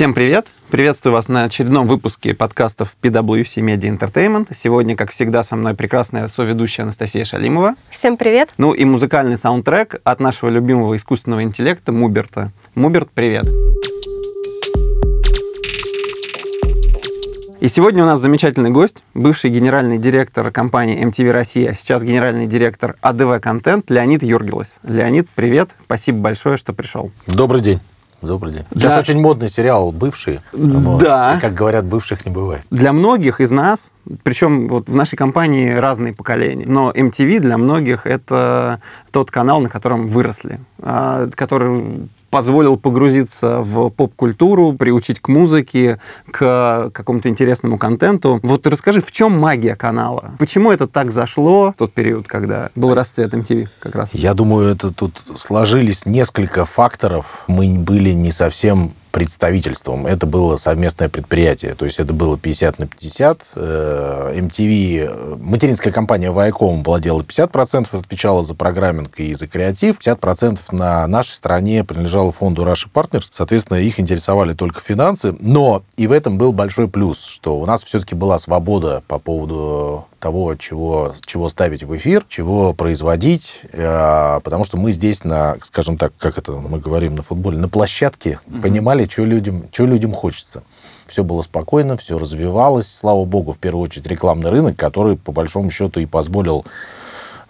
Всем привет! Приветствую вас на очередном выпуске подкастов PwC Media Entertainment. Сегодня, как всегда, со мной прекрасная соведущая Анастасия Шалимова. Всем привет! Ну и музыкальный саундтрек от нашего любимого искусственного интеллекта Муберта. Муберт, привет! И сегодня у нас замечательный гость, бывший генеральный директор компании MTV Россия, сейчас генеральный директор АДВ Контент Леонид Юргелес. Леонид, привет, спасибо большое, что пришел. Добрый день. Добрый день. Сейчас Да. очень модный сериал «Бывшие». Да. И, как говорят, бывших не бывает. Для многих из нас, причем вот в нашей компании разные поколения, но MTV для многих это тот канал, на котором выросли, а, который позволил погрузиться в поп-культуру, приучить к музыке, к какому-то интересному контенту. Вот расскажи, в чем магия канала? Почему это так зашло в тот период, когда был расцвет MTV как раз? Я думаю, это тут сложились несколько факторов. Мы были не совсем представительством. Это было совместное предприятие. То есть это было 50 на 50. Э, MTV, э, материнская компания Viacom владела 50%, отвечала за программинг и за креатив. 50% на нашей стороне принадлежало фонду Russia Partners. Соответственно, их интересовали только финансы. Но и в этом был большой плюс, что у нас все-таки была свобода по поводу того, чего, чего ставить в эфир, чего производить, э, потому что мы здесь на, скажем так, как это мы говорим на футболе, на площадке понимали, что людям, что людям хочется. Все было спокойно, все развивалось. Слава богу, в первую очередь рекламный рынок, который, по большому счету, и позволил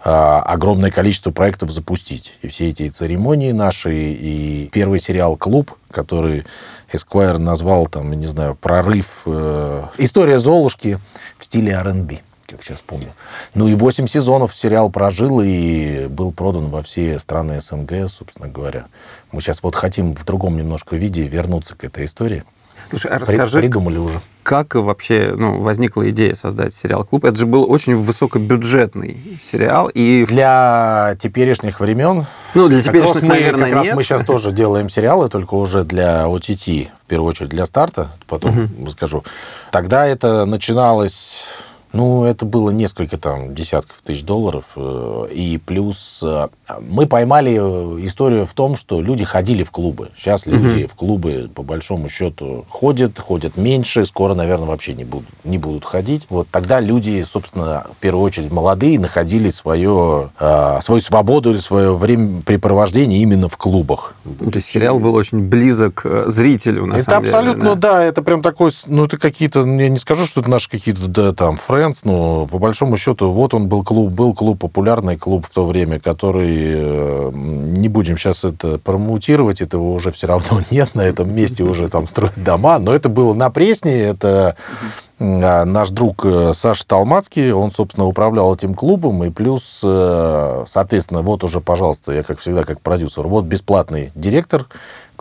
э, огромное количество проектов запустить. И все эти церемонии наши, и первый сериал «Клуб», который Esquire назвал, там, не знаю, прорыв, э, история Золушки в стиле R&B как сейчас помню. Ну и 8 сезонов сериал прожил и был продан во все страны СНГ, собственно говоря. Мы сейчас вот хотим в другом немножко виде вернуться к этой истории. Слушай, а расскажи, Придумали уже. как вообще ну, возникла идея создать сериал «Клуб»? Это же был очень высокобюджетный сериал, и Для теперешних времен Ну, для как теперешних, раз мы, наверное, как раз нет. мы сейчас тоже делаем сериалы, только уже для OTT, в первую очередь для старта, потом расскажу. Тогда это начиналось... Ну, это было несколько там десятков тысяч долларов. э, И плюс э, мы поймали э, историю в том, что люди ходили в клубы. Сейчас люди в клубы, по большому счету, ходят, ходят меньше. Скоро, наверное, вообще не будут, не будут ходить. Вот тогда люди, собственно, в первую очередь молодые, находили свое, э, свою свободу или свое времяпрепровождение именно в клубах. Ну, то есть сериал был очень близок зрителю, на это самом деле, абсолютно, да. да. это прям такой, ну, это какие-то, ну, я не скажу, что это наши какие-то, да, там, friends, но по большому счету, вот он был клуб, был клуб, популярный клуб в то время, который, э, не будем сейчас это промоутировать, этого уже все равно нет, на этом месте уже там строят дома, но это было на Пресне, это а, наш друг э, Саша Талмацкий, он, собственно, управлял этим клубом, и плюс, э, соответственно, вот уже, пожалуйста, я, как всегда, как продюсер, вот бесплатный директор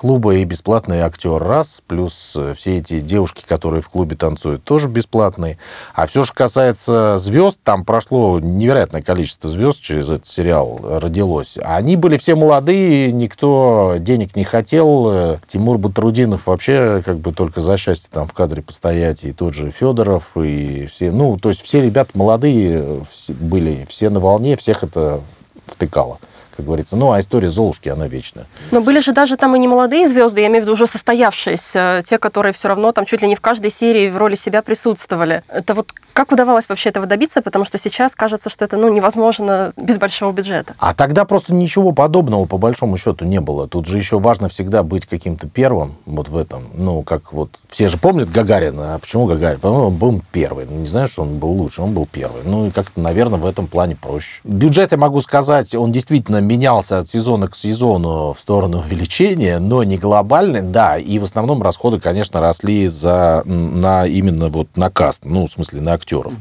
клуба и бесплатный актер раз, плюс э, все эти девушки, которые в клубе танцуют, тоже бесплатные. А все, что касается звезд, там прошло невероятное количество звезд через этот сериал родилось. Они были все молодые, никто денег не хотел. Э, Тимур Батрудинов вообще как бы только за счастье там в кадре постоять, и тот же Федоров, и все, ну, то есть все ребята молодые э, были, все на волне, всех это втыкало, как говорится. Ну, а история Золушки, она вечная. Но были же даже там и не молодые звезды, я имею в виду уже состоявшиеся, те, которые все равно там чуть ли не в каждой серии в роли себя присутствовали. Это вот как удавалось вообще этого добиться? Потому что сейчас кажется, что это ну, невозможно без большого бюджета. А тогда просто ничего подобного, по большому счету, не было. Тут же еще важно всегда быть каким-то первым вот в этом. Ну, как вот... Все же помнят Гагарина. А почему Гагарин? Потому что он был первый. Ну, Не знаю, что он был лучше, он был первый. Ну, и как-то, наверное, в этом плане проще. Бюджет, я могу сказать, он действительно менялся от сезона к сезону в сторону увеличения, но не глобальный, да. И в основном расходы, конечно, росли за, на именно вот на каст, ну, в смысле, на актеров.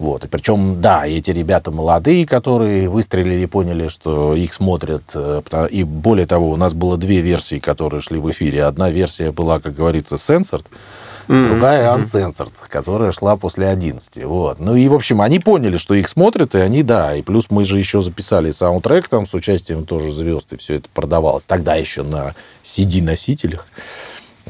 Вот. И причем, да, эти ребята молодые, которые выстрелили и поняли, что их смотрят. э, И более того, у нас было две версии, которые шли в эфире. Одна версия была, как говорится, censored, другая uncensored, которая шла после 11. Вот. Ну и, в общем, они поняли, что их смотрят, и они, да. И плюс мы же еще записали саундтрек там с участием тоже звезд, и все это продавалось. Тогда еще на CD-носителях.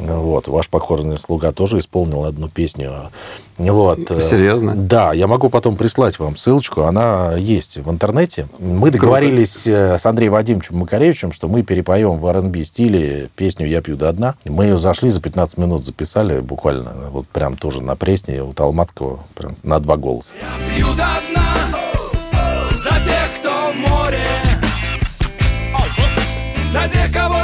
Вот, ваш покорный слуга тоже исполнил одну песню. Вот. Серьезно? Да, я могу потом прислать вам ссылочку, она есть в интернете. Мы договорились Круто. с Андреем Вадимовичем Макаревичем, что мы перепоем в R&B стиле песню «Я пью до дна». Мы ее зашли за 15 минут, записали буквально, вот прям тоже на пресне у Талмацкого, прям на два голоса. Я пью до дна за тех, кто море, за тех, кого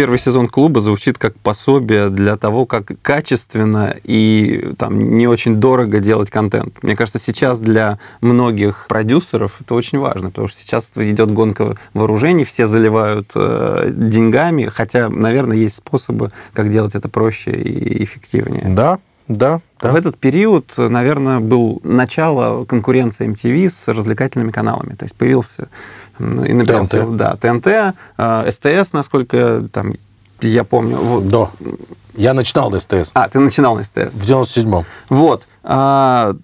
первый сезон клуба звучит как пособие для того, как качественно и там, не очень дорого делать контент. Мне кажется, сейчас для многих продюсеров это очень важно, потому что сейчас идет гонка вооружений, все заливают э, деньгами, хотя, наверное, есть способы, как делать это проще и эффективнее. Да, да, да. В этот период, наверное, был начало конкуренции MTV с развлекательными каналами. То есть появился и ТНТ. Да, ТНТ, СТС, насколько там я помню. Вот. Да. Я начинал на СТС. А, ты начинал на СТС. В 97-м. Вот. А,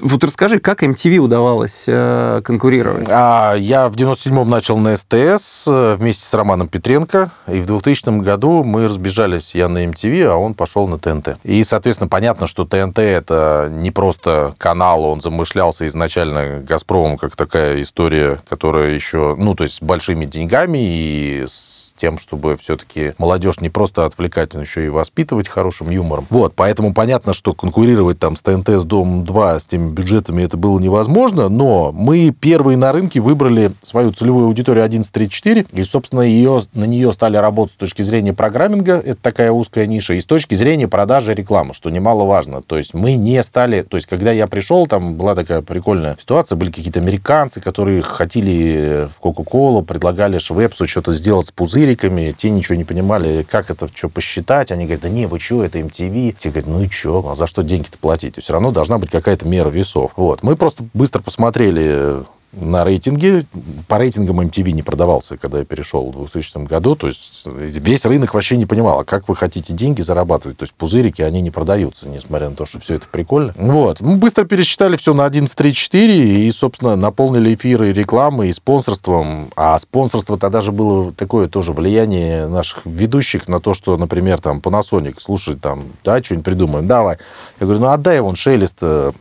вот расскажи, как MTV удавалось а, конкурировать? А, я в 97-м начал на СТС э, вместе с Романом Петренко, и в 2000 году мы разбежались, я на MTV, а он пошел на ТНТ. И, соответственно, понятно, что ТНТ это не просто канал, он замышлялся изначально «Газпромом», как такая история, которая еще, ну, то есть с большими деньгами и с тем, чтобы все-таки молодежь не просто отвлекать, но еще и воспитывать хорошим юмором. Вот, поэтому понятно, что конкурировать там с ТНТ, с Дом-2, с теми бюджетами это было невозможно, но мы первые на рынке выбрали свою целевую аудиторию 1134, и, собственно, ее, на нее стали работать с точки зрения программинга, это такая узкая ниша, и с точки зрения продажи рекламы, что немаловажно. То есть мы не стали, то есть когда я пришел, там была такая прикольная ситуация, были какие-то американцы, которые хотели в Кока-Колу, предлагали Швепсу что-то сделать с пузырем, лириками, те ничего не понимали, как это, что посчитать. Они говорят, да не, вы что, это MTV. Те говорят, ну и что, а за что деньги-то платить? Все равно должна быть какая-то мера весов. Вот. Мы просто быстро посмотрели на рейтинге. По рейтингам MTV не продавался, когда я перешел в 2000 году. То есть весь рынок вообще не понимал, а как вы хотите деньги зарабатывать. То есть пузырики, они не продаются, несмотря на то, что все это прикольно. Вот. Мы быстро пересчитали все на 11.34 и, собственно, наполнили эфиры рекламой и спонсорством. А спонсорство тогда же было такое тоже влияние наших ведущих на то, что, например, там, Panasonic, слушай, там, да, что-нибудь придумаем, давай. Я говорю, ну, отдай вон Шелест э,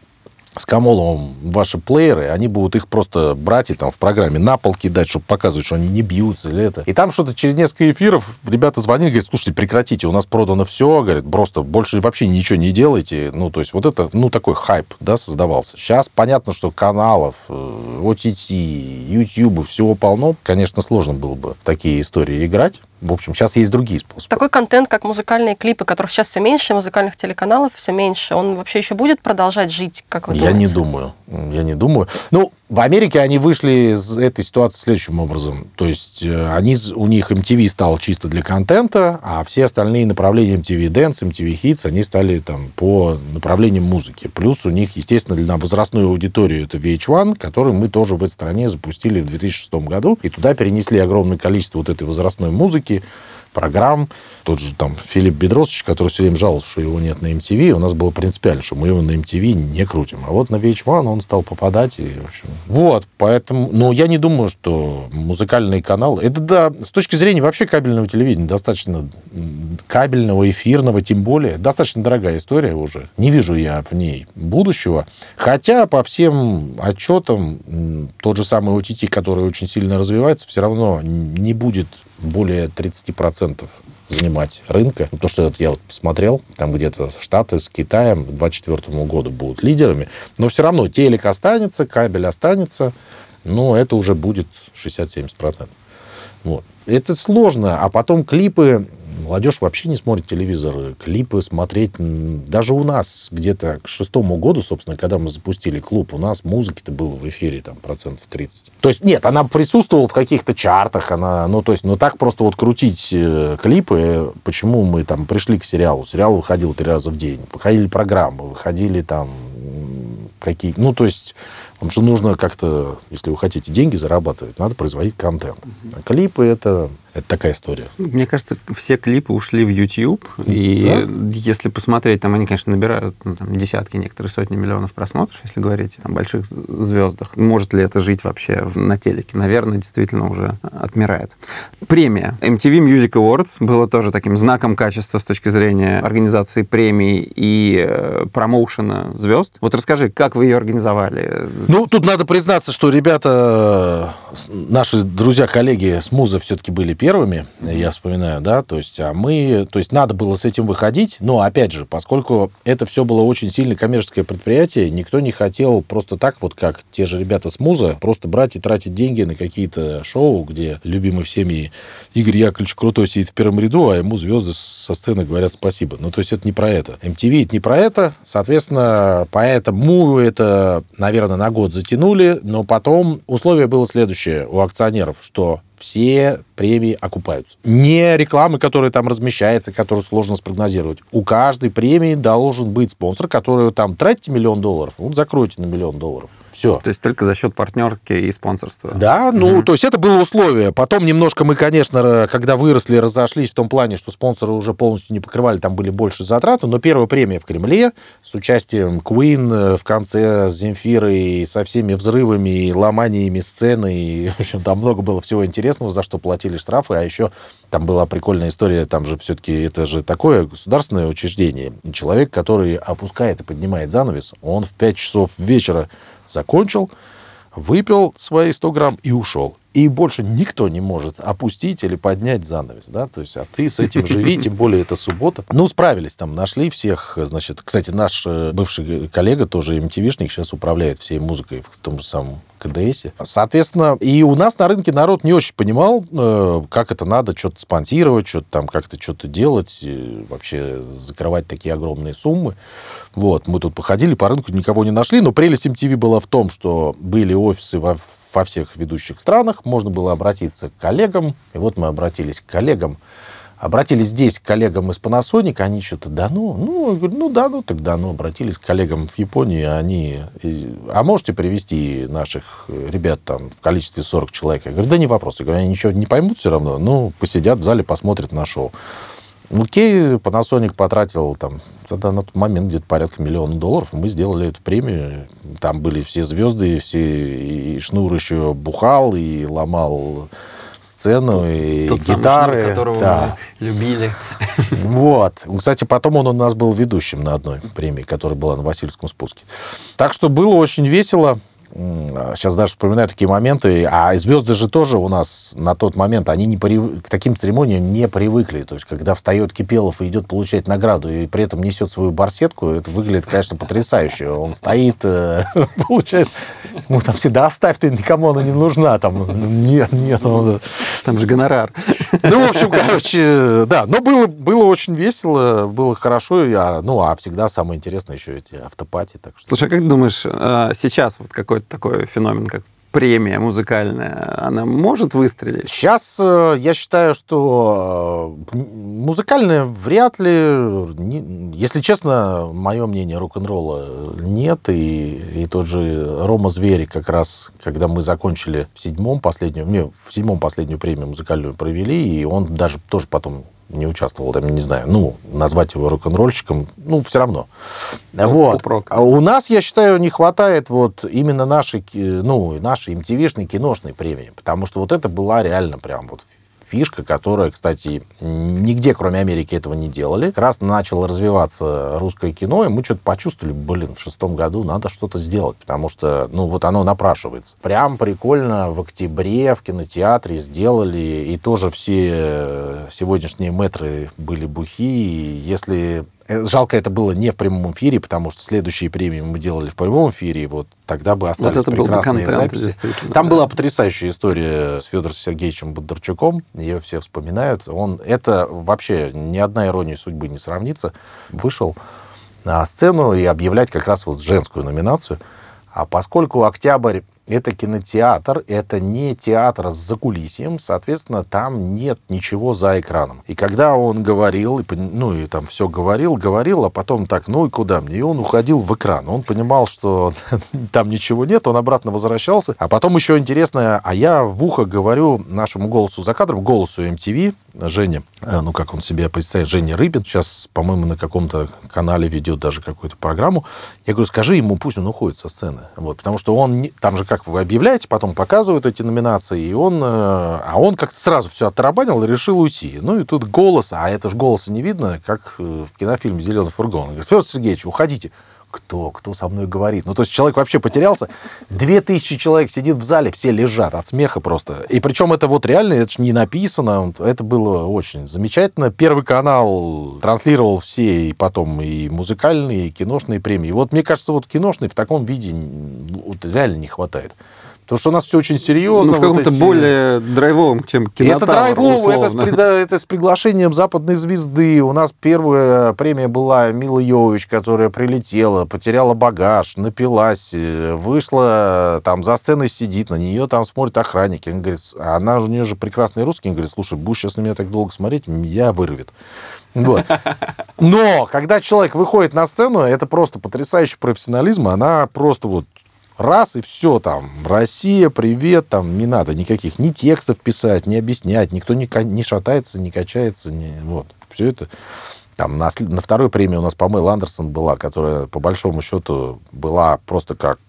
с Камоловым ваши плееры, они будут их просто брать и там в программе на пол кидать, чтобы показывать, что они не бьются или это. И там что-то через несколько эфиров ребята звонили, говорят, слушайте, прекратите, у нас продано все, говорят, просто больше вообще ничего не делайте. Ну, то есть вот это, ну, такой хайп, да, создавался. Сейчас понятно, что каналов, OTT, э, YouTube, всего полно. Конечно, сложно было бы в такие истории играть. В общем, сейчас есть другие способы. Такой контент, как музыкальные клипы, которых сейчас все меньше, музыкальных телеканалов все меньше, он вообще еще будет продолжать жить, как вы Я не думаю. Я не думаю. Ну, в Америке они вышли из этой ситуации следующим образом. То есть э, они, у них MTV стал чисто для контента, а все остальные направления MTV Dance, MTV Hits, они стали там по направлениям музыки. Плюс у них, естественно, для возрастную аудиторию это VH1, который мы тоже в этой стране запустили в 2006 году. И туда перенесли огромное количество вот этой возрастной музыки, программ. Тот же там Филипп Бедросович, который все время жаловался, что его нет на MTV, у нас было принципиально, что мы его на MTV не крутим. А вот на VH1 он стал попадать. И, в общем, вот, поэтому... Но я не думаю, что музыкальный канал... Это, да, с точки зрения вообще кабельного телевидения, достаточно кабельного, эфирного, тем более, достаточно дорогая история уже. Не вижу я в ней будущего. Хотя по всем отчетам тот же самый OTT, который очень сильно развивается, все равно не будет более 30% занимать рынка. То, что я вот посмотрел, там где-то Штаты с Китаем к 2024 году будут лидерами. Но все равно телек останется, кабель останется, но это уже будет 60-70%. Вот. Это сложно. А потом клипы Молодежь вообще не смотрит телевизор, клипы смотреть. Даже у нас где-то к шестому году, собственно, когда мы запустили клуб, у нас музыки-то было в эфире там процентов 30. То есть нет, она присутствовала в каких-то чартах, она, ну то есть, ну так просто вот крутить э, клипы, почему мы там пришли к сериалу? Сериал выходил три раза в день, выходили программы, выходили там какие... Ну, то есть, вам же нужно как-то, если вы хотите деньги зарабатывать, надо производить контент. А клипы — это Это такая история. Мне кажется, все клипы ушли в YouTube, и да? если посмотреть, там они, конечно, набирают ну, там, десятки, некоторые сотни миллионов просмотров, если говорить о больших звездах. Может ли это жить вообще на телеке? Наверное, действительно уже отмирает. Премия MTV Music Awards была тоже таким знаком качества с точки зрения организации премий и э, промоушена звезд. Вот расскажи, как вы ее организовали? Ну, тут надо признаться, что ребята, наши друзья-коллеги с Муза все-таки были первыми, я вспоминаю, да, то есть, а мы, то есть надо было с этим выходить, но, опять же, поскольку это все было очень сильно коммерческое предприятие, никто не хотел просто так, вот как те же ребята с Муза, просто брать и тратить деньги на какие-то шоу, где любимый всеми Игорь Яковлевич Крутой сидит в первом ряду, а ему звезды со сцены говорят спасибо. Ну, то есть это не про это. MTV это не про это, соответственно, поэтому это, наверное, на год затянули, но потом условие было следующее у акционеров, что все премии окупаются. Не рекламы, которая там размещается, которую сложно спрогнозировать. У каждой премии должен быть спонсор, который там тратите миллион долларов, вот закройте на миллион долларов. Все. То есть только за счет партнерки и спонсорства. Да, ну, угу. то есть это было условие. Потом немножко мы, конечно, когда выросли, разошлись в том плане, что спонсоры уже полностью не покрывали, там были больше затраты, но первая премия в Кремле с участием Queen в конце с Земфирой, со всеми взрывами и ломаниями сцены, и, в общем, там много было всего интересного, за что платили штрафы, а еще там была прикольная история, там же все-таки это же такое государственное учреждение. И человек, который опускает и поднимает занавес, он в 5 часов вечера закончил, выпил свои 100 грамм и ушел. И больше никто не может опустить или поднять занавес, да, то есть, а ты с этим живи, тем более это суббота. Ну, справились там, нашли всех, значит, кстати, наш э, бывший коллега, тоже MTV-шник, сейчас управляет всей музыкой в том же самом КДС. Соответственно, и у нас на рынке народ не очень понимал, э, как это надо что-то спонсировать, что-то там как-то что-то делать, вообще закрывать такие огромные суммы. Вот, мы тут походили по рынку, никого не нашли, но прелесть MTV была в том, что были офисы во, во всех ведущих странах, можно было обратиться к коллегам, и вот мы обратились к коллегам, Обратились здесь к коллегам из Panasonic, они что-то, да ну, ну, говорю, ну да ну, тогда ну. Обратились к коллегам в Японии, они, а можете привести наших ребят там в количестве 40 человек? Я говорю, да не вопрос. Я говорю, они ничего не поймут все равно, ну, посидят в зале, посмотрят на шоу. Окей, Panasonic потратил там тогда на тот момент где-то порядка миллиона долларов. Мы сделали эту премию. Там были все звезды, все и Шнур еще бухал и ломал сцену и Тот гитары. Самый шнур, которого да. мы любили. Вот. Кстати, потом он у нас был ведущим на одной премии, которая была на Васильевском спуске. Так что было очень весело. Сейчас даже вспоминаю такие моменты. А звезды же тоже у нас на тот момент, они не прив... к таким церемониям не привыкли. То есть, когда встает Кипелов и идет получать награду, и при этом несет свою барсетку, это выглядит, конечно, потрясающе. Он стоит, э, получает... Ну, там всегда оставь, ты никому она не нужна. Там, нет, нет. Он... Там же гонорар. Ну, в общем, короче, да. Но было, было очень весело, было хорошо. Я, ну, а всегда самое интересное еще эти автопати. Так что... Слушай, а как думаешь, а, сейчас вот какой такой феномен, как премия музыкальная, она может выстрелить? Сейчас э, я считаю, что э, музыкальная вряд ли, если честно, мое мнение, рок-н-ролла нет. И, и тот же Рома Звери как раз, когда мы закончили в седьмом последнюю, не, в седьмом последнюю премию музыкальную провели, и он даже тоже потом не участвовал, там, не знаю, ну, назвать его рок-н-ролльщиком, ну, все равно. Ну, вот. А у нас, я считаю, не хватает вот именно нашей, ну, нашей MTV-шной киношной премии, потому что вот это была реально прям вот фишка, которая, кстати, нигде, кроме Америки, этого не делали. Как раз начало развиваться русское кино, и мы что-то почувствовали, блин, в шестом году надо что-то сделать, потому что, ну, вот оно напрашивается. Прям прикольно в октябре в кинотеатре сделали, и тоже все сегодняшние метры были бухи, и если Э, жалко, это было не в прямом эфире, потому что следующие премии мы делали в прямом эфире, и вот тогда бы остались вот это прекрасные был бы контент, записи. Там да. была потрясающая история с Федором Сергеевичем Бондарчуком, ее все вспоминают. Он, это вообще ни одна ирония судьбы не сравнится. Вышел на сцену и объявлять как раз вот женскую номинацию. А поскольку «Октябрь» это кинотеатр, это не театр с закулисьем, соответственно, там нет ничего за экраном. И когда он говорил, ну и там все говорил, говорил, а потом так, ну и куда мне? И он уходил в экран. Он понимал, что там ничего нет, он обратно возвращался. А потом еще интересно, а я в ухо говорю нашему голосу за кадром, голосу MTV, Жене, э, ну как он себя представляет, Женя Рыбин, сейчас, по-моему, на каком-то канале ведет даже какую-то программу. Я говорю, скажи ему, пусть он уходит со сцены. Вот, потому что он, там же как вы объявляете, потом показывают эти номинации, и он, э, а он как-то сразу все оттарабанил и решил уйти. Ну и тут голос, а это же голоса не видно, как в кинофильме «Зеленый фургон». Он говорит, Федор Сергеевич, уходите кто, кто со мной говорит. Ну, то есть человек вообще потерялся. Две тысячи человек сидит в зале, все лежат от смеха просто. И причем это вот реально, это же не написано, это было очень замечательно. Первый канал транслировал все и потом и музыкальные, и киношные премии. Вот мне кажется, вот киношные в таком виде вот, реально не хватает. Потому что у нас все очень серьезно. Ну, в каком-то вот эти... более драйвовом, чем кинотавр, Это драйвово, это с, это с приглашением западной звезды. У нас первая премия была Мила Йович, которая прилетела, потеряла багаж, напилась, э, вышла, там за сценой сидит, на нее там смотрит охранник. Он говорит, она у нее же прекрасный русский. Он говорит, слушай, будешь сейчас на меня так долго смотреть, меня вырвет. Вот. Но когда человек выходит на сцену, это просто потрясающий профессионализм. Она просто вот раз и все там. Россия, привет, там не надо никаких ни текстов писать, ни объяснять, никто не, не шатается, не качается, не, вот. Все это там на, на второй премии у нас Памела Андерсон была, которая по большому счету была просто как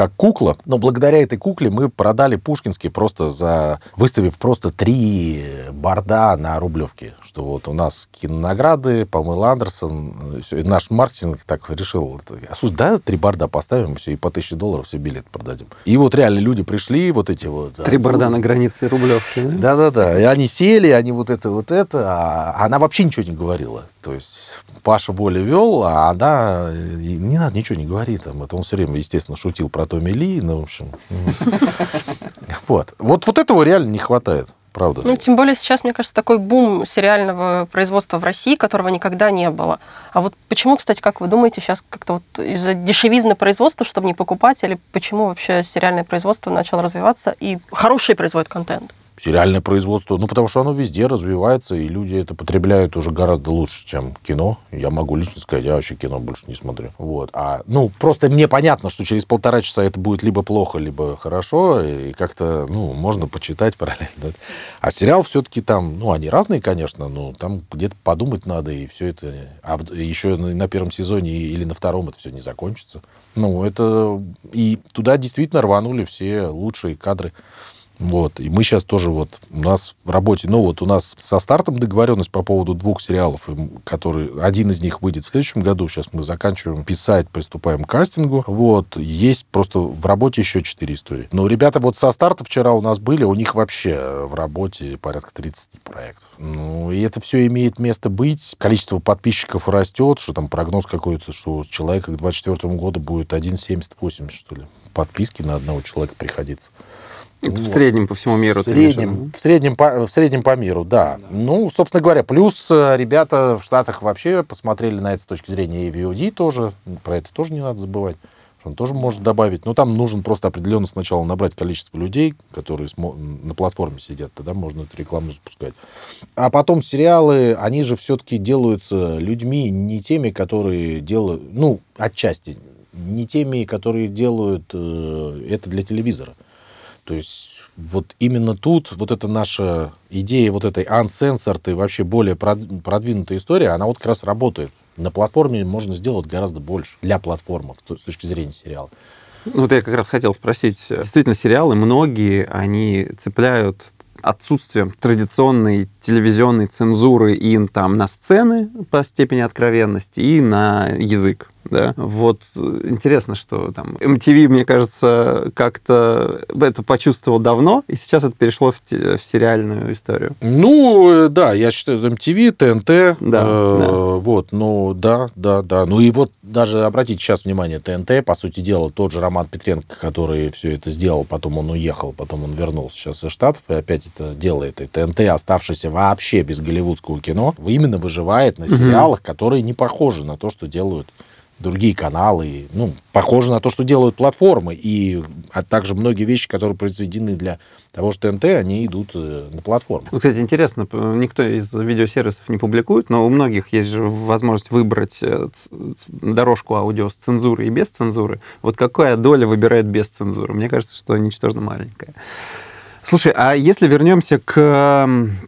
как кукла, но благодаря этой кукле мы продали Пушкинский просто за... выставив просто три борда на Рублевке, что вот у нас кинонаграды, Памела Андерсон, все, и наш маркетинг так решил, а суть, да, три борда поставим, все, и по тысяче долларов все билет продадим. И вот реально люди пришли, вот эти вот... Три а, борда на границе Рублевки, да? Да-да-да, и они сели, они вот это, вот это, а она вообще ничего не говорила. То есть Паша Воля вел, а она не надо ничего не говорить. Там. Это он все время, естественно, шутил про Томми Ли. Ну, в общем. Вот. Вот, вот этого реально не хватает. Правда. Ну, тем более сейчас, мне кажется, такой бум сериального производства в России, которого никогда не было. А вот почему, кстати, как вы думаете, сейчас как-то вот из-за дешевизны производства, чтобы не покупать, или почему вообще сериальное производство начало развиваться и хороший производит контент? Сериальное производство, ну, потому что оно везде развивается, и люди это потребляют уже гораздо лучше, чем кино. Я могу лично сказать, я вообще кино больше не смотрю. Вот. А, ну, просто мне понятно, что через полтора часа это будет либо плохо, либо хорошо, и как-то, ну, можно почитать параллельно. А сериал все-таки там, ну, они разные, конечно, но там где-то подумать надо, и все это... А еще на первом сезоне или на втором это все не закончится. Ну, это... И туда действительно рванули все лучшие кадры. Вот. И мы сейчас тоже вот, у нас в работе, ну вот у нас со стартом договоренность по поводу двух сериалов, которые, один из них выйдет в следующем году, сейчас мы заканчиваем писать, приступаем к кастингу. Вот. Есть просто в работе еще четыре истории. Но ребята вот со старта вчера у нас были, у них вообще в работе порядка 30 проектов. Ну, и это все имеет место быть. Количество подписчиков растет, что там прогноз какой-то, что у человека к 2024 году будет 1,78, что ли, подписки на одного человека приходится. Это вот. в среднем по всему миру. В среднем, в среднем, по, в среднем по миру, да. да. Ну, собственно говоря, плюс э, ребята в Штатах вообще посмотрели на это с точки зрения AVOD тоже. Про это тоже не надо забывать. Он тоже может добавить. Но там нужно просто определенно сначала набрать количество людей, которые на платформе сидят. Тогда можно эту рекламу запускать. А потом сериалы, они же все-таки делаются людьми не теми, которые делают... Ну, отчасти. Не теми, которые делают э, это для телевизора. То есть вот именно тут вот эта наша идея вот этой uncensored и вообще более продвинутая история, она вот как раз работает. На платформе можно сделать гораздо больше для платформы с точки зрения сериала. Ну, вот я как раз хотел спросить. Действительно, сериалы, многие, они цепляют отсутствием традиционной телевизионной цензуры и там на сцены по степени откровенности, и на язык. Да? Вот интересно, что там MTV, мне кажется, как-то это почувствовал давно, и сейчас это перешло в, в сериальную историю. Ну, да, я считаю, MTV, ТНТ, да, э, да. вот, ну, да, да, да. Ну и вот даже обратите сейчас внимание, ТНТ, по сути дела, тот же Роман Петренко, который все это сделал, потом он уехал, потом он вернулся сейчас из Штатов и опять это делает. И ТНТ, оставшийся вообще без голливудского кино, именно выживает на сериалах, угу. которые не похожи на то, что делают другие каналы. Ну, похоже на то, что делают платформы. И а также многие вещи, которые произведены для того же ТНТ, они идут э, на платформу. Ну, кстати, интересно, никто из видеосервисов не публикует, но у многих есть же возможность выбрать э, дорожку аудио с цензурой и без цензуры. Вот какая доля выбирает без цензуры? Мне кажется, что ничтожно маленькая. Слушай, а если вернемся к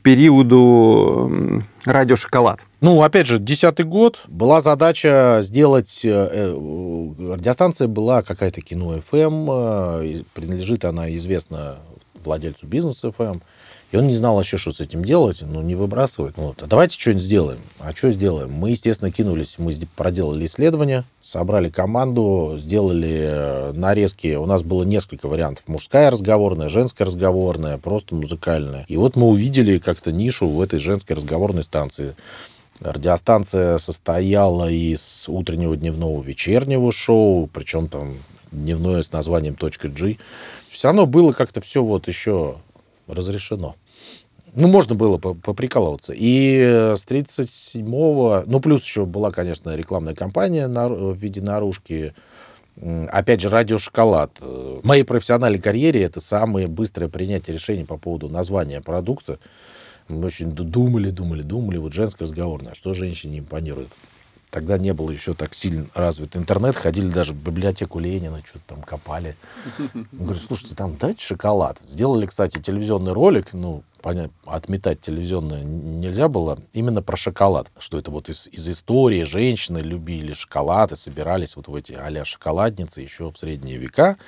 периоду радио «Шоколад», ну, опять же, десятый год. Была задача сделать... Э, э, радиостанция была какая-то кино FM. Э, принадлежит она известно владельцу бизнес FM. И он не знал вообще, что с этим делать, ну, не выбрасывать. Вот. А давайте что-нибудь сделаем. А что сделаем? Мы, естественно, кинулись, мы проделали исследование, собрали команду, сделали нарезки. У нас было несколько вариантов. Мужская разговорная, женская разговорная, просто музыкальная. И вот мы увидели как-то нишу в этой женской разговорной станции. Радиостанция состояла из утреннего, дневного, вечернего шоу, причем там дневное с названием «Точка G». Все равно было как-то все вот еще разрешено. Ну, можно было поприкалываться. И с 37-го... Ну, плюс еще была, конечно, рекламная кампания в виде наружки. Опять же, радио «Шоколад». В моей профессиональной карьере это самое быстрое принятие решений по поводу названия продукта. Мы очень думали, думали, думали. Вот женское разговорное, что женщине импонирует. Тогда не было еще так сильно развит интернет. Ходили даже в библиотеку Ленина, что-то там копали. Говорю, слушайте, там дайте шоколад. Сделали, кстати, телевизионный ролик. Ну, понятно, отметать телевизионное нельзя было. Именно про шоколад. Что это вот из, из истории женщины любили шоколад и собирались вот в эти а шоколадницы еще в средние века.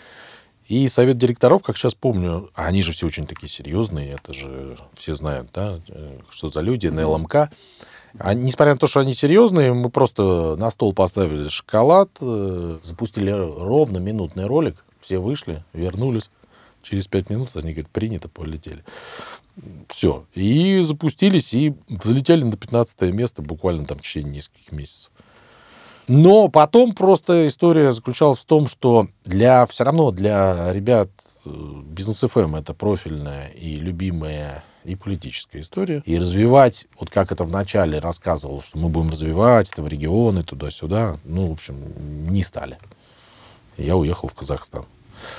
И совет директоров, как сейчас помню, они же все очень такие серьезные, это же все знают, да, э, что за люди, на ЛМК. А, несмотря на то, что они серьезные, мы просто на стол поставили шоколад, э, запустили ровно минутный ролик, все вышли, вернулись. Через пять минут они говорят, принято, полетели. Все. И запустились, и залетели на 15 место буквально там в течение нескольких месяцев. Но потом просто история заключалась в том, что для все равно для ребят бизнес ФМ это профильная и любимая и политическая история. И развивать, вот как это вначале рассказывал, что мы будем развивать это в регионы, туда-сюда, ну, в общем, не стали. Я уехал в Казахстан.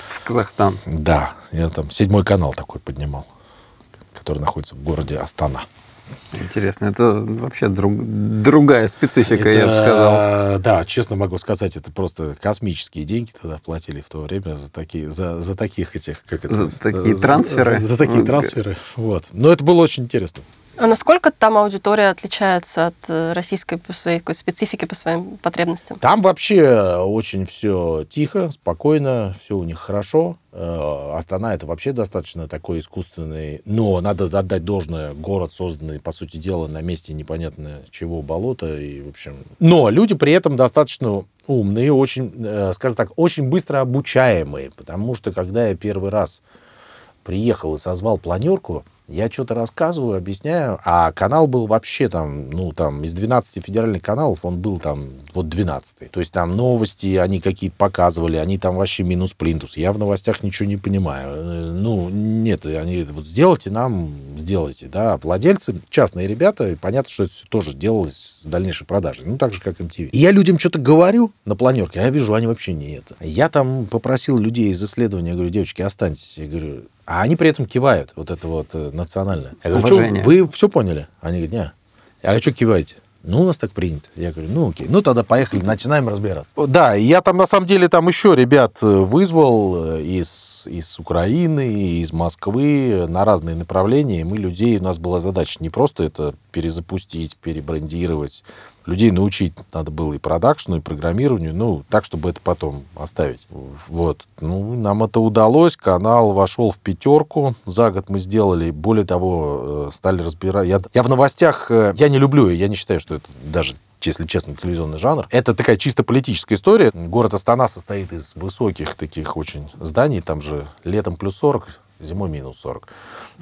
В Казахстан? Да. Я там седьмой канал такой поднимал, который находится в городе Астана. Интересно, это вообще друг, другая специфика, это, я бы сказал. Да, честно могу сказать, это просто космические деньги тогда платили в то время за такие, за, за таких этих, как это, за такие за, трансферы. За, за такие ну, трансферы, вот. Но это было очень интересно. А насколько там аудитория отличается от э, российской по своей специфике, по своим потребностям? Там вообще очень все тихо, спокойно, все у них хорошо. Э, Астана это вообще достаточно такой искусственный, но надо отдать должное, город созданный, по сути дела, на месте непонятно чего, болота и, в общем... Но люди при этом достаточно умные, очень, э, скажем так, очень быстро обучаемые, потому что когда я первый раз приехал и созвал планерку, я что-то рассказываю, объясняю, а канал был вообще там, ну, там, из 12 федеральных каналов он был там вот 12 То есть там новости они какие-то показывали, они там вообще минус плинтус. Я в новостях ничего не понимаю. Э, ну, нет, они вот сделайте нам, сделайте, да. Владельцы, частные ребята, понятно, что это все тоже делалось с дальнейшей продажей. Ну, так же, как MTV. И я людям что-то говорю на планерке, а я вижу, они вообще не это. Я там попросил людей из исследования, я говорю, девочки, останьтесь. Я говорю, а они при этом кивают, вот это вот э, национальное. Я говорю, что, вы все поняли? Они говорят, нет. Говорю, что киваете? Ну, у нас так принято. Я говорю, ну окей. Ну, тогда поехали, начинаем разбираться. Да, я там, на самом деле, там еще ребят э, вызвал э, из, из Украины, из Москвы на разные направления. Мы людей, у нас была задача не просто это перезапустить, перебрендировать, людей научить надо было и продакшну, и программированию, ну, так, чтобы это потом оставить. Вот. Ну, нам это удалось, канал вошел в пятерку, за год мы сделали, более того, э, стали разбирать. Я, я в новостях, э, я не люблю, я не считаю, что это даже если честно, телевизионный жанр. Это такая чисто политическая история. Город Астана состоит из высоких таких очень зданий. Там же летом плюс 40, зимой минус 40.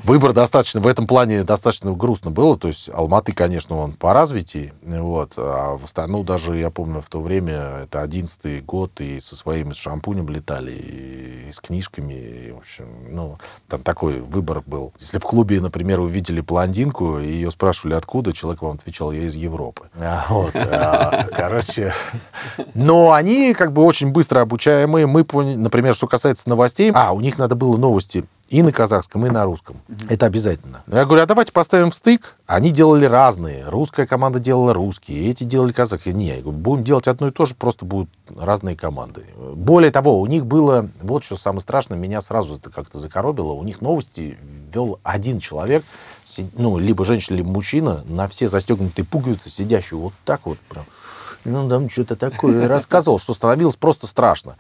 Выбор достаточно, в этом плане достаточно грустно было. То есть Алматы, конечно, он по развитию, вот, а в Астану даже, я помню, в то время, это одиннадцатый год, и со своим шампунем летали, и с книжками. И, в общем, ну, там такой выбор был. Если в клубе, например, увидели блондинку, и ее спрашивали, откуда, человек вам отвечал, я из Европы. А, вот, а, короче. Но они как бы очень быстро обучаемые. Мы, например, что касается новостей, а, у них надо было новости и на казахском, и на русском. Mm-hmm. Это обязательно. Я говорю, а давайте поставим стык. Они делали разные. Русская команда делала русские, эти делали казахи. Не, я говорю, будем делать одно и то же, просто будут разные команды. Более того, у них было, вот что самое страшное, меня сразу это как-то закоробило, у них новости вел один человек, ну, либо женщина, либо мужчина, на все застегнутые пуговицы, сидящий вот так вот прям. Ну, там что-то такое рассказывал, что становилось просто страшно.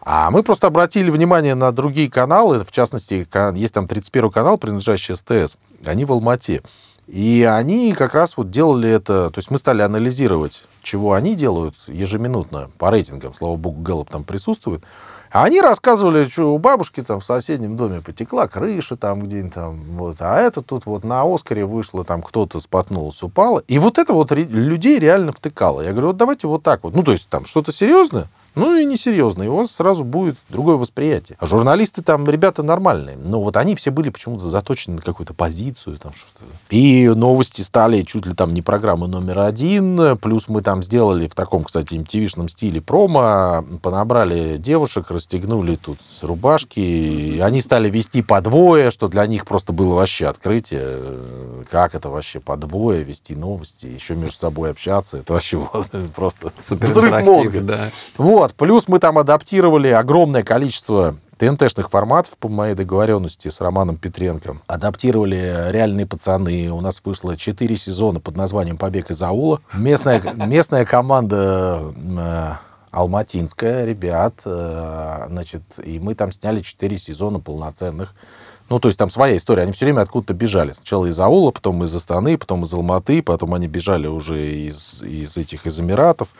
А мы просто обратили внимание на другие каналы, в частности, есть там 31 канал, принадлежащий СТС, они в Алмате. И они как раз вот делали это, то есть мы стали анализировать, чего они делают ежеминутно по рейтингам, слава богу, Гэллоп там присутствует. А они рассказывали, что у бабушки там в соседнем доме потекла крыша там где-нибудь там, вот, а это тут вот на Оскаре вышло, там кто-то споткнулся, упало. И вот это вот людей реально втыкало. Я говорю, вот давайте вот так вот. Ну, то есть там что-то серьезное, ну и несерьезно, и у вас сразу будет другое восприятие. А журналисты там, ребята нормальные, но вот они все были почему-то заточены на какую-то позицию. Там что-то. И новости стали чуть ли там не программы номер один, плюс мы там сделали в таком, кстати, MTV-шном стиле промо, понабрали девушек, расстегнули тут рубашки, и они стали вести по двое, что для них просто было вообще открытие. Как это вообще по двое вести новости, еще между собой общаться, это вообще просто взрыв мозга. Да. Вот. Вот. Плюс мы там адаптировали огромное количество ТНТ-шных форматов по моей договоренности с Романом Петренко. Адаптировали «Реальные пацаны». У нас вышло 4 сезона под названием «Побег из аула». Местная, местная команда э, алматинская, ребят. Э, значит, и мы там сняли 4 сезона полноценных. Ну, то есть там своя история. Они все время откуда-то бежали. Сначала из аула, потом из Астаны, потом из Алматы, потом они бежали уже из, из этих, из Эмиратов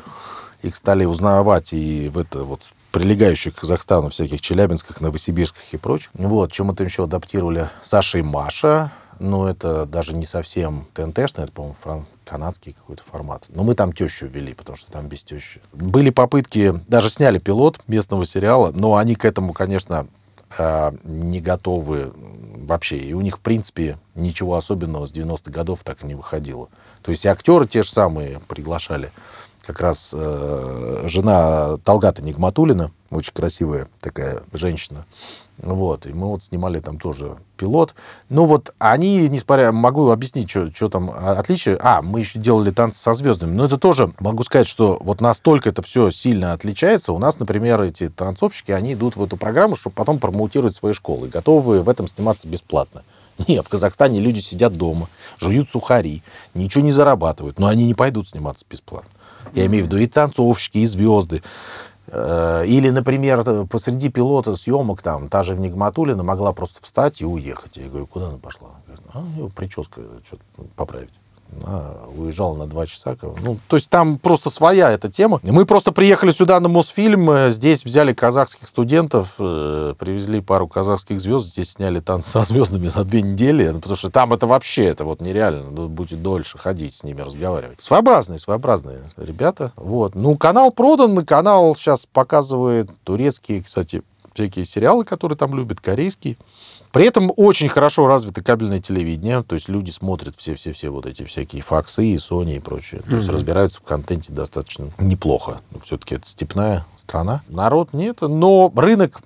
их стали узнавать и в это вот прилегающих к Казахстану всяких Челябинских, Новосибирских и прочее. Вот, чем это еще адаптировали Саша и Маша. Ну, это даже не совсем ТНТшный, это, по-моему, фран канадский какой-то формат. Но мы там тещу ввели, потому что там без тещи. Были попытки, даже сняли пилот местного сериала, но они к этому, конечно, а, не готовы вообще. И у них, в принципе, ничего особенного с 90-х годов так и не выходило. То есть и актеры те же самые приглашали как раз э, жена Талгата Нигматулина, очень красивая такая женщина. Вот, и мы вот снимали там тоже пилот. Ну вот они, несмотря, могу объяснить, что, что там отличие. А, мы еще делали танцы со звездами. Но это тоже, могу сказать, что вот настолько это все сильно отличается. У нас, например, эти танцовщики, они идут в эту программу, чтобы потом промоутировать свои школы. Готовы в этом сниматься бесплатно. Нет, в Казахстане люди сидят дома, жуют сухари, ничего не зарабатывают, но они не пойдут сниматься бесплатно. Я имею в виду и танцовщики, и звезды. Э, или, например, посреди пилота съемок там та же Нигматулина могла просто встать и уехать. Я говорю, куда она пошла? Говорит, а, прическа что-то поправить. Она уезжала на два часа. Ну, то есть там просто своя эта тема. Мы просто приехали сюда на Мосфильм, э, здесь взяли казахских студентов, э, привезли пару казахских звезд, здесь сняли танцы со звездами за две недели, потому что там это вообще, это вот нереально, будет дольше ходить с ними, разговаривать. Своеобразные, своеобразные ребята. Вот. Ну, канал продан, канал сейчас показывает турецкие, кстати, всякие сериалы, которые там любят, корейские. При этом очень хорошо развито кабельное телевидение, то есть люди смотрят все-все-все вот эти всякие факсы и Sony и прочее. То mm-hmm. есть разбираются в контенте достаточно неплохо. Все-таки это степная страна. Народ нет, но рынок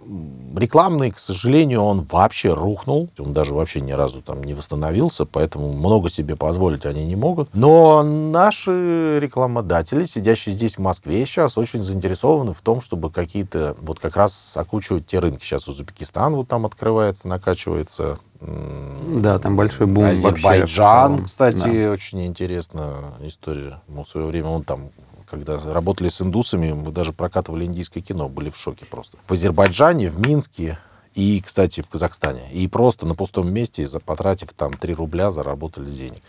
рекламный, к сожалению, он вообще рухнул. Он даже вообще ни разу там не восстановился, поэтому много себе позволить они не могут. Но наши рекламодатели, сидящие здесь в Москве, сейчас очень заинтересованы в том, чтобы какие-то вот как раз окучивать те рынки. Сейчас Узбекистан вот там открывается, накачивается. Да, там большой бум Азербайджан, вообще, кстати, да. очень интересная история. Мы в свое время он там когда работали с индусами, мы даже прокатывали индийское кино, были в шоке просто. В Азербайджане, в Минске и, кстати, в Казахстане. И просто на пустом месте, потратив там 3 рубля, заработали денег.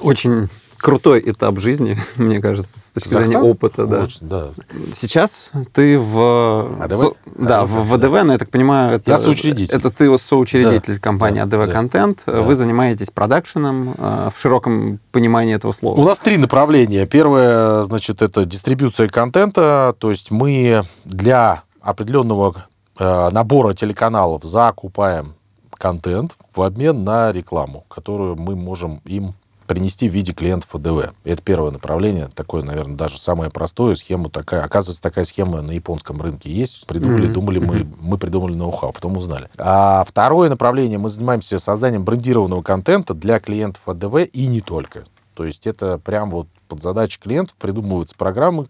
Очень крутой этап жизни, мне кажется, с точки зрения опыта. Да. Очень, да. Сейчас ты в... АДВ? Со... Да, АДВ, в ВДВ, но я так понимаю... Это, я соучредитель. Это ты соучредитель да, компании да, АДВ да, Контент. Да. Вы занимаетесь продакшеном э, в широком понимании этого слова. У нас три направления. Первое, значит, это дистрибьюция контента. То есть мы для определенного э, набора телеканалов закупаем контент в обмен на рекламу, которую мы можем им принести в виде клиентов АДВ. Это первое направление, такое, наверное, даже самое простое, схема такая. Оказывается, такая схема на японском рынке есть. Придумали, mm-hmm. думали, мы, мы придумали ноу-хау, потом узнали. А второе направление, мы занимаемся созданием брендированного контента для клиентов АДВ и не только. То есть это прям вот под задачи клиентов придумываются программы,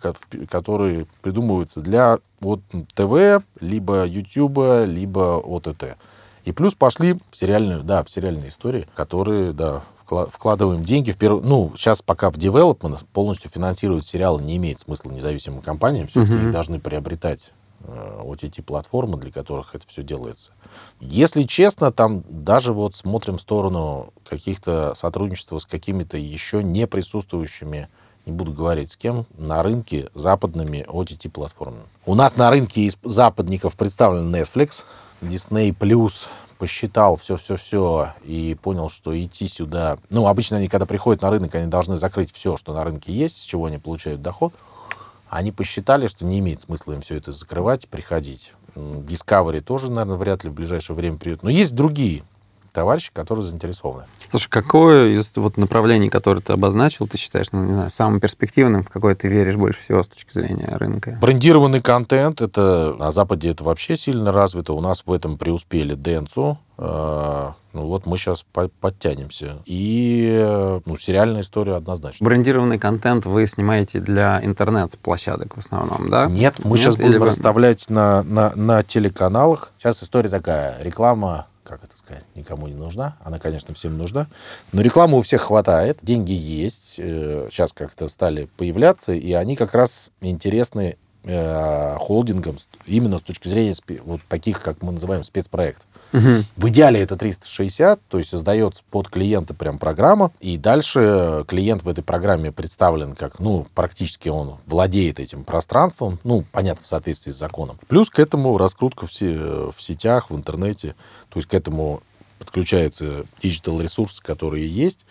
которые придумываются для вот ТВ, либо YouTube, либо ОТТ. И плюс пошли в сериальную, да, в сериальные истории, которые, да, вкладываем деньги в первую... Ну, сейчас пока в development полностью финансируют сериалы не имеет смысла независимым компаниям. Все-таки uh-huh. должны приобретать э, вот эти платформы, для которых это все делается. Если честно, там даже вот смотрим в сторону каких-то сотрудничества с какими-то еще не присутствующими, не буду говорить с кем, на рынке западными OTT-платформами. У нас на рынке из западников представлен Netflix, Disney+, посчитал все-все-все и понял, что идти сюда... Ну, обычно они, когда приходят на рынок, они должны закрыть все, что на рынке есть, с чего они получают доход. Они посчитали, что не имеет смысла им все это закрывать, приходить. Discovery тоже, наверное, вряд ли в ближайшее время придет. Но есть другие товарищи, которые заинтересованы. Слушай, какое из вот направлений, которые ты обозначил, ты считаешь, ну, не знаю, самым перспективным, в какое ты веришь больше всего с точки зрения рынка? Брендированный контент, это на Западе это вообще сильно развито. У нас в этом преуспели Денцу, э, ну вот мы сейчас подтянемся. И ну, сериальная история однозначно. Брендированный контент вы снимаете для интернет-площадок в основном, да? Нет, мы Нет, сейчас будем вы... расставлять на, на, на телеканалах. Сейчас история такая. Реклама как это сказать, никому не нужна. Она, конечно, всем нужна. Но рекламы у всех хватает, деньги есть. Сейчас э, как-то стали появляться, и они как раз интересны э, холдингам именно с точки зрения вот таких, как мы называем, спецпроектов. Угу. В идеале это 360, то есть создается под клиента прям программа, и дальше клиент в этой программе представлен как, ну, практически он владеет этим пространством, ну, понятно, в соответствии с законом. Плюс к этому раскрутка в, се в сетях, в интернете, то есть к этому подключаются digital ресурсы, которые есть,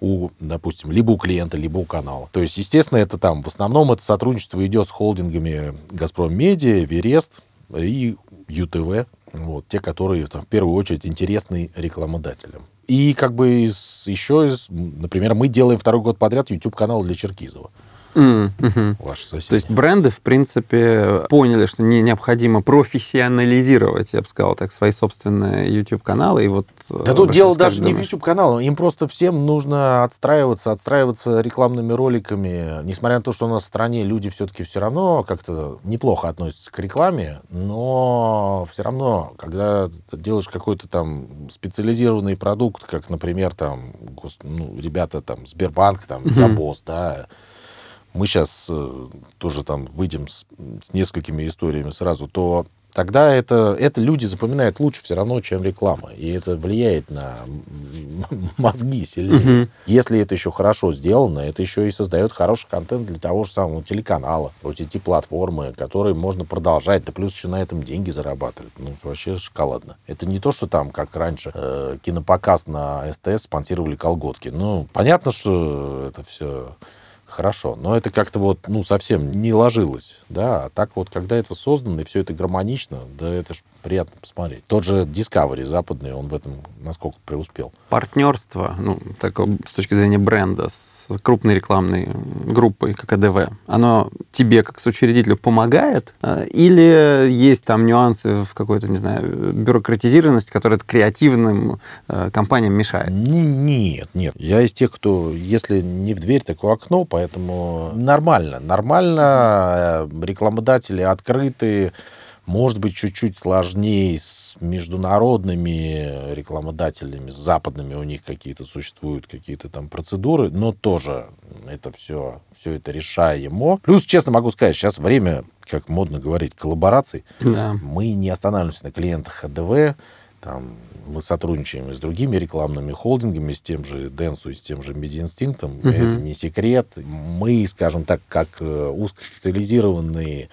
у, допустим, либо у клиента, либо у канала. То есть, естественно, это там, в основном это сотрудничество идет с холдингами «Газпром Медиа», «Эверест» и ЮТВ, вот, те, которые в первую очередь интересны рекламодателям. И как бы из, еще, из, например, мы делаем второй год подряд YouTube-канал для Черкизова. Mm-hmm. Ваши соседи. То есть бренды, в принципе, поняли, что не, необходимо профессионализировать, я бы сказал так, свои собственные YouTube-каналы. И вот э, да тут дело даже не в YouTube-канале. Им просто всем нужно отстраиваться, отстраиваться рекламными роликами. Несмотря на то, что у нас в стране люди все-таки все равно как-то неплохо относятся к рекламе, но все равно, когда ты делаешь какой-то там специализированный продукт, как, например, там, ну, ребята там, Сбербанк, там, Ябос, mm-hmm. да, мы сейчас э, тоже там выйдем с, с несколькими историями сразу, то тогда это, это люди запоминают лучше все равно, чем реклама. И это влияет на мозги сильнее. Угу. Если это еще хорошо сделано, это еще и создает хороший контент для того же самого телеканала, вот эти платформы, которые можно продолжать, да плюс еще на этом деньги зарабатывать. Ну, вообще шоколадно. Это не то, что там, как раньше, э, кинопоказ на СТС спонсировали колготки. Ну, понятно, что это все хорошо. Но это как-то вот, ну, совсем не ложилось, да. А так вот, когда это создано и все это гармонично, да, это ж приятно посмотреть. Тот же Discovery западный, он в этом насколько преуспел. Партнерство, ну, так, с точки зрения бренда, с крупной рекламной группой, как АДВ, оно тебе, как соучредителю, помогает? Э, или есть там нюансы в какой-то, не знаю, бюрократизированности, которая креативным э, компаниям мешает? Нет, нет. Я из тех, кто, если не в дверь, так в окно, поэтому нормально. Нормально, э, рекламодатели открыты, может быть, чуть-чуть сложнее с международными рекламодателями, с западными у них какие-то существуют какие-то там процедуры, но тоже это все, все это решаемо. Плюс, честно могу сказать, сейчас время, как модно говорить, коллабораций. Да. Мы не останавливаемся на клиентах АДВ, там, мы сотрудничаем и с другими рекламными холдингами, с тем же Денсу и с тем же Медиинстинктом. Угу. Это не секрет. Мы, скажем так, как э, узкоспециализированные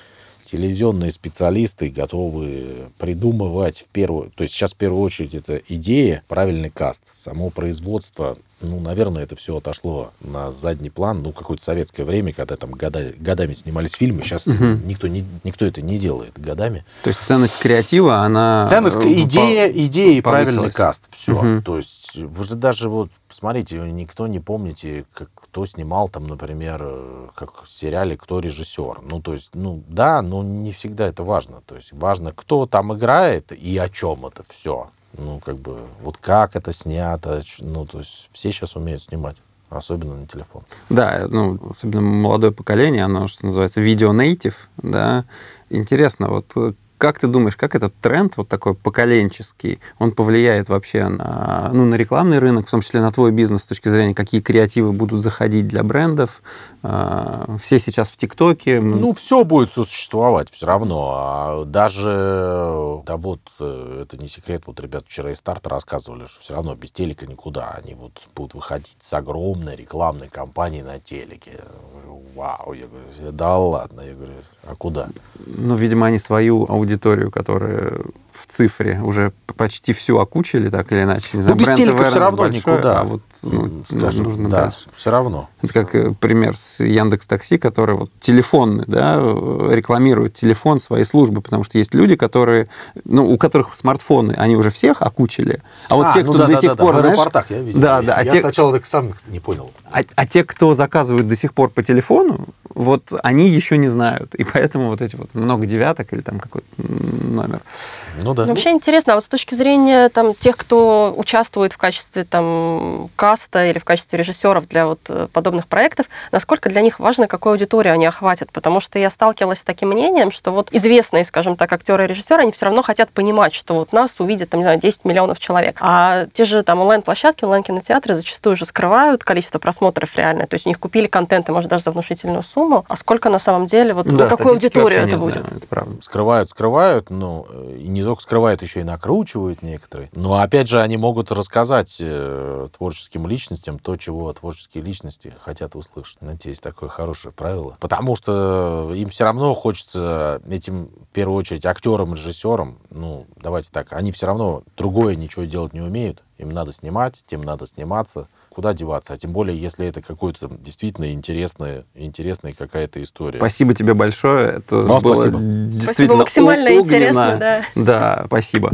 телевизионные специалисты готовы придумывать в первую... То есть сейчас в первую очередь это идея, правильный каст, само производство, ну, наверное, это все отошло на задний план. Ну, какое-то советское время, когда там года, годами снимались фильмы. Сейчас никто, не, никто это не делает годами. То есть ценность креатива, она... Ценность, э, идея, идея и правильный каст. Все. Мгм. То есть вы же даже вот, посмотрите, никто не помните, как, кто снимал там, например, э, как в сериале, кто режиссер. Ну, то есть, ну, да, но не всегда это важно. То есть важно, кто там играет и о чем это все. Ну, как бы, вот как это снято. Ну, то есть все сейчас умеют снимать. Особенно на телефон. Да, ну, особенно молодое поколение, оно, что называется, видео-нейтив, да. Интересно, вот э, как ты думаешь, как этот тренд вот такой поколенческий, он повлияет вообще на, ну, на рекламный рынок, в том числе на твой бизнес с точки зрения, какие креативы будут заходить для брендов? А, Все сейчас в ТикТоке. Ну, все будет существовать все равно. А даже, да вот, э, это не секрет, вот ребята вчера из старта рассказывали, что все равно без телека никуда. Они вот будут выходить с огромной рекламной кампанией на телеке. Я говорю, Вау, я говорю, да ладно, я говорю, а куда? Ну, видимо, они свою аудиторию, которая в цифре уже почти всю окучили, так или иначе. Не Ну, знаю, без телека все равно большой, никуда. А вот ну, скажем, нужно да, дальше. все равно. Это как э, пример с Яндекс Такси, который вот телефонный, да, э, рекламирует телефон своей службы, потому что есть люди, которые, ну, у которых смартфоны, они уже всех окучили, а вот те, ну кто да, до да, сих да, да, пор, в знаешь, аэропортах я видел. да, да, а я те, сначала так сам не понял. а, а те, кто заказывают до сих пор по телефону, вот они еще не знают, и поэтому вот эти вот много девяток или там какой-то номер. Ну да. Ну, Вообще интересно, а вот с точки зрения там, тех, кто участвует в качестве там, каста или в качестве режиссеров для вот э, подобных проектов, насколько для них важно, какую аудиторию они охватят? Потому что я сталкивалась с таким мнением, что вот известные, скажем так, актеры и режиссеры, они все равно хотят понимать, что вот нас увидят там, не знаю, 10 миллионов человек. А те же там онлайн-площадки, онлайн-кинотеатры зачастую же скрывают количество просмотров реально. То есть у них купили контент, и, может, даже за внушительную сумму. А сколько на самом деле, вот на какую статистики аудиторию это нет, будет? да, это правда. скрывают, скрывают, ну, э, и не только скрывают, еще и накручивают некоторые. Но, опять же, они могут рассказать э, творческим личностям то, чего творческие личности хотят услышать. Знаете, есть такое хорошее правило. Потому что им все равно хочется этим, в первую очередь, актерам, режиссерам, ну, давайте так, они все равно другое ничего делать не умеют. Им надо снимать, тем надо сниматься. Куда деваться? А тем более, если это какое-то там действительно интересная, интересная какая-то история. Спасибо тебе большое. Это Вам было спасибо. действительно максимально о- интересно, да. Да, спасибо.